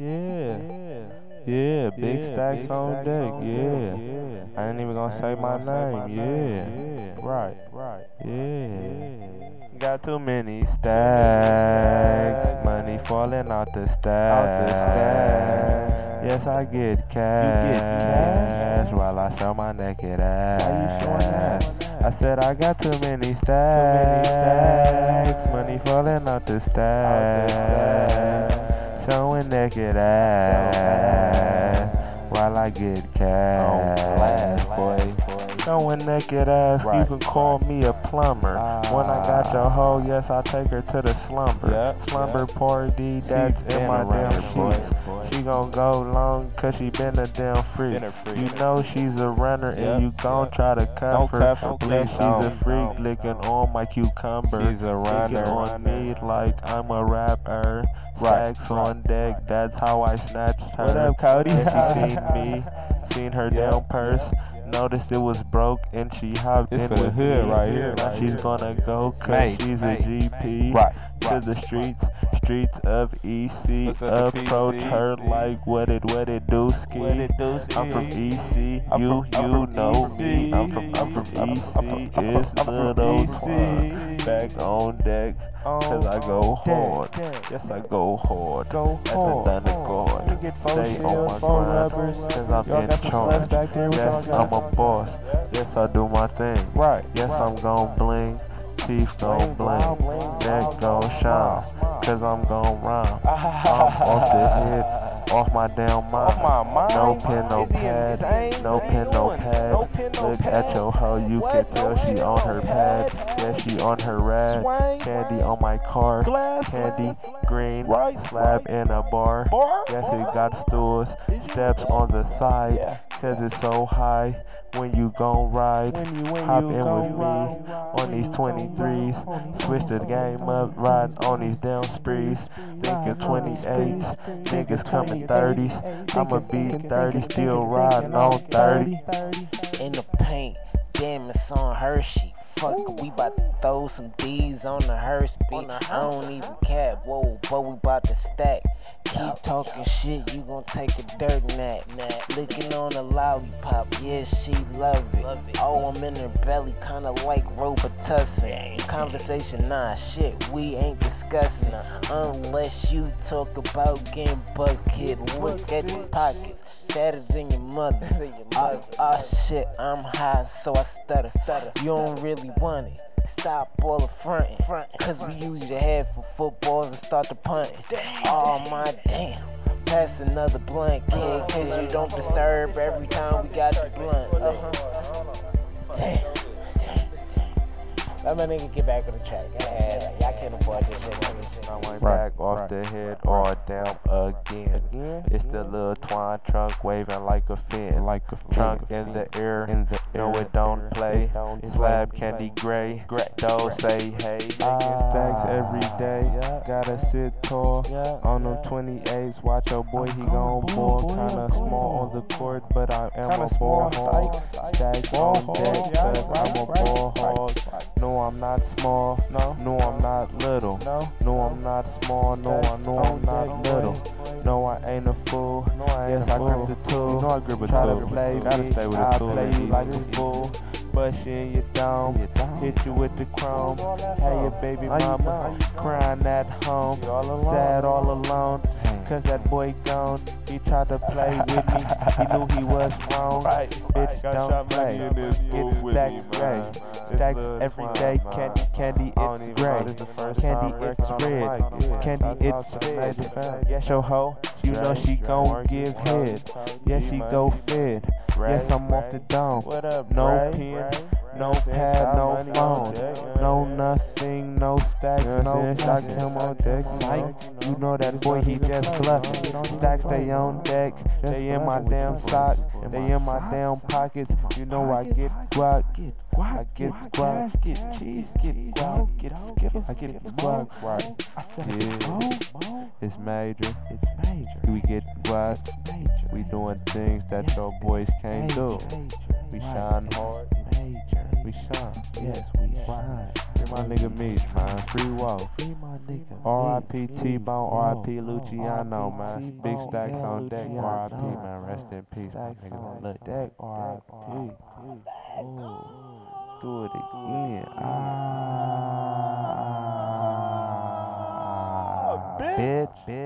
Yeah. Yeah, big stacks on deck. Yeah. I ain't even gonna say my name. Yeah. Right. Right. Yeah. Got too many stacks. Money falling out the stack. Yes, I get cash while I show my naked ass. I said I got too many stacks. Money falling out the stack. Showing naked ass while I get cash, boy. Showing naked ass, you can call me a plumber. when I got your hoe, yes, I take her to the slumber. slumber party, that's in my damn sheets. She gon' go long cause she been a damn freak. You know she's a runner and you gon' try to cuff her. Believe she's a freak licking on my cucumber. She's a runner on me like I'm a rapper. Racks on deck, that's how I snatched her. What up, Cody? And she seen me, seen her damn purse. Noticed it was broke and she hopped It's in with hood right here, right she's here. gonna go cause Mate, she's mate. a GP Right, to right. the streets, streets of EC. What's up, the Approach PC? her like what it what it do ski. What it do, I'm from? EC, I'm you from- I'm you know me. I'm from I'm from EC. It's little EC. Twan. Back on deck. Cause I go hard. Yes, I go hard. Go As a hard. god. Stay on my grind. Cause I'm in charge. sluts back there? What Yes, I'm a boss. Yes, I do my thing. Right. Yes. I'm gon' bling. Teeth gon' Bling, Neck gon' shine. Cause I'm gon' rhyme. I'm off the head, off my damn mind. Off my mind. No pen, no pad. No pen, no pad. No pen, no Look pad. at your hoe, you What? can tell No she on her pad. pad. Yeah, she on her rad. Swing, Candy on my car. Glass, Candy, glass, green, Right, slab in a bar. Bar, Yes, bar. it got stools, steps on the side. Yeah. Cause it's so high when you gon' ride. When you- when Hop you in gon' with me ride, on these when you gon' 23s. ride, Switch the game up, riding on these damn sprees. Thinking 28s, niggas coming 30s. I'ma be 30, still riding on 30. in the paint. Damn, it's on Hershey. Fuck, we bout to throw some D's on the Hearst beat. I don't even cap, whoa, but we bout to stack. Keep talking shit, you gon' take a dirt nap. Licking on a lollipop, yeah, she love it. Oh, I'm in her belly, kinda like Robitussin. Conversation, nah, shit, we ain't discussing. Unless you talk about getting bucket. Look at your pockets, fatter than your mother. Ah, ah, shit, I'm high, so I stutter. You don't really want it. Stop all the frontin', cause we use your head for footballs and start the punting. Oh my damn. Pass another blunt, kid, cause you don't disturb every time we got the blunt. Uh-huh. Damn. Let my nigga get back on the track. Yeah, y'all can't afford this shit. I went Right, back off right, the head all down again. Again? It's the little Twan trunk waving like a fin. Like a fin. trunk in the air. In the No, air. it don't It play. don't It's play. candy gray. Don't say hey. Making Ah, stacks every day. yeah. Gotta sit tall. Yeah, On them yeah. 28s, watch your boy, he gon' ball. Kinda small on the court, but I am Kinda a ball small, hog. Stacks on deck, cause I'm a right, right, ball hog. I'm not small. No. No, I'm not little. No. No, I'm not small. No, I know I'm not little. No, I ain't a fool. No, I ain't yes, a I fool. grip the tool. You know I grip a Try tool. to play Gotta me, stay with a I tool. play you like a fool. Bust you in your dome, hit you with the chrome. Hey, your baby you mama crying at home, all sad all alone. Cause that boy gone, he tried to play with me, he knew he was wrong. Right, Bitch, right. Don't play. money in this Get fool with stacks me, gray. man. Stacks This every day, Twan, candy, candy, it's gray. know this the first Candy, it's red. yeah. Candy, it's red. Yes, your hoe, you know she gon' give head. Yes, she go fed. Yes, I'm off the dome. No Ray? No You know what I'm saying? pad, no phone, no nothing, no stacks, no I'm saying? stacks. Shot Him on deck, you know? That boy, he just bluffing. Stacks they on deck, they in my damn sock, they in my damn pockets. You know I get guac, I get squat, get cheese, get guac, get skittles, I get. Right? Yeah, it's major. It's major. We get guac. We doing things that your boys can't do. We shine hard. We shine. Yes, we shine. Free my nigga Meech, man. Free Wall. Free my nigga. R.I.P. T-Bone, R.I.P. Luciano, man. Big stacks on deck, R.I.P. man. Rest in peace, my niggas on deck, R.I.P. Do it again. Ah, bitch, bitch.